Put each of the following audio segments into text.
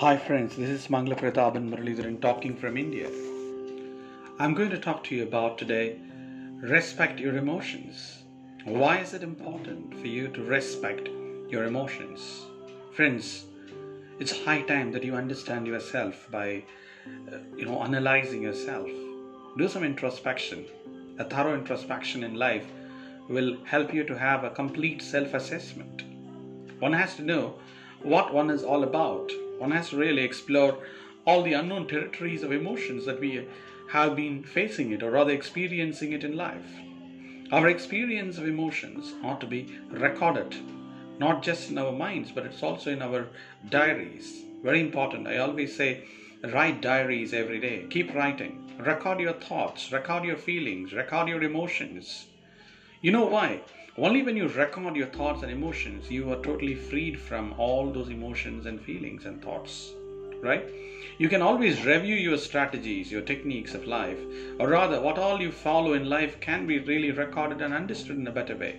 Hi friends, this is Mangla Prataban Muralidharan talking from India. I'm going to talk to you about today respect your emotions. Why is it important for you to respect your emotions? Friends, it's high time that you understand yourself by uh, you know analyzing yourself. Do some introspection. A thorough introspection in life will help you to have a complete self-assessment. One has to know what one is all about one has to really explore all the unknown territories of emotions that we have been facing it or rather experiencing it in life. Our experience of emotions ought to be recorded, not just in our minds, but it's also in our diaries. Very important. I always say, write diaries every day. Keep writing. Record your thoughts, record your feelings, record your emotions. You know why? Only when you record your thoughts and emotions, you are totally freed from all those emotions and feelings and thoughts, right? You can always review your strategies, your techniques of life, or rather, what all you follow in life can be really recorded and understood in a better way.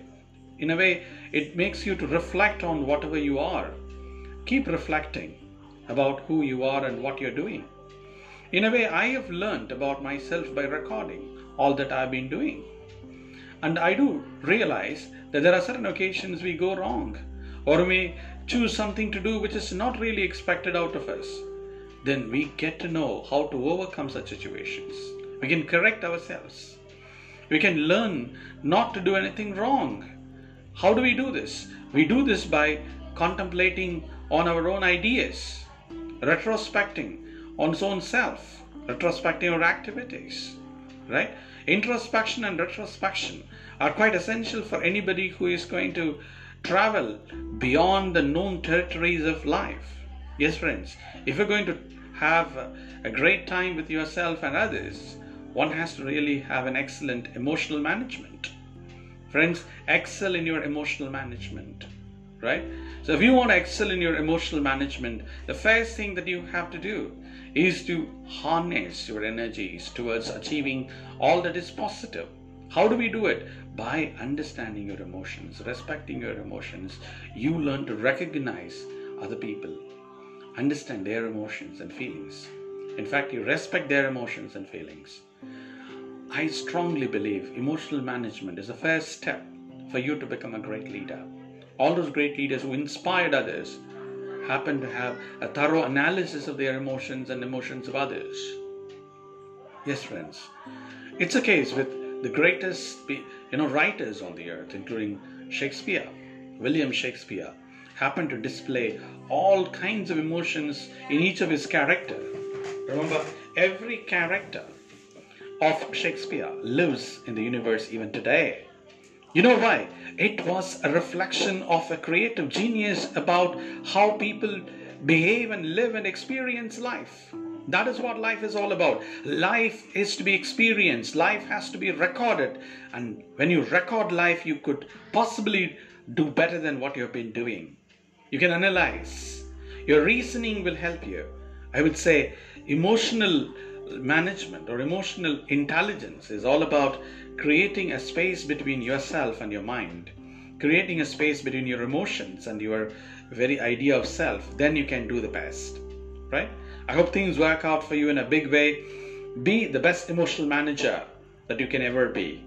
In a way, it makes you to reflect on whatever you are. Keep reflecting about who you are and what you're doing. In a way, I have learned about myself by recording all that I've been doing. And I do realize that there are certain occasions we go wrong or we choose something to do which is not really expected out of us. Then we get to know how to overcome such situations. We can correct ourselves. We can learn not to do anything wrong. How do we do this? We do this by contemplating on our own ideas, retrospecting on one's own self, retrospecting our activities, right? Introspection and retrospection are quite essential for anybody who is going to travel beyond the known territories of life. Yes, friends, if you're going to have a great time with yourself and others, one has to really have an excellent emotional management. Friends, excel in your emotional management, right? So, if you want to excel in your emotional management, the first thing that you have to do is to harness your energies towards achieving all that is positive. How do we do it? By understanding your emotions, respecting your emotions. You learn to recognize other people, understand their emotions and feelings. In fact, you respect their emotions and feelings. I strongly believe emotional management is the first step for you to become a great leader. All those great leaders who inspired others happen to have a thorough analysis of their emotions and emotions of others. Yes, friends, it's a case with the greatest you know writers on the earth, including Shakespeare, William Shakespeare, happened to display all kinds of emotions in each of his characters. Remember, every character of Shakespeare lives in the universe even today. You know why? It was a reflection of a creative genius about how people behave and live and experience life. That is what life is all about. Life is to be experienced, life has to be recorded. And when you record life, you could possibly do better than what you've been doing. You can analyze, your reasoning will help you. I would say emotional management or emotional intelligence is all about creating a space between yourself and your mind, creating a space between your emotions and your very idea of self, then you can do the best. Right? I hope things work out for you in a big way. Be the best emotional manager that you can ever be.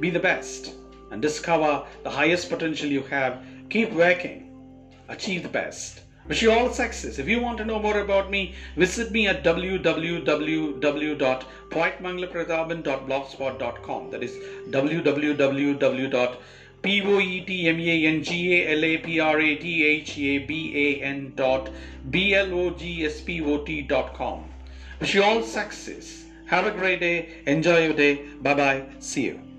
Be the best and discover the highest potential you have. Keep working. Achieve the best. Wish you all success. If you want to know more about me, visit me at www.poetmanglaprataban.blogspot.com. That is www.poetmanglaprataban dot b-l-o-g-s-p-o-t dot com. Wish you all success. Have a great day. Enjoy your day. Bye bye. See you.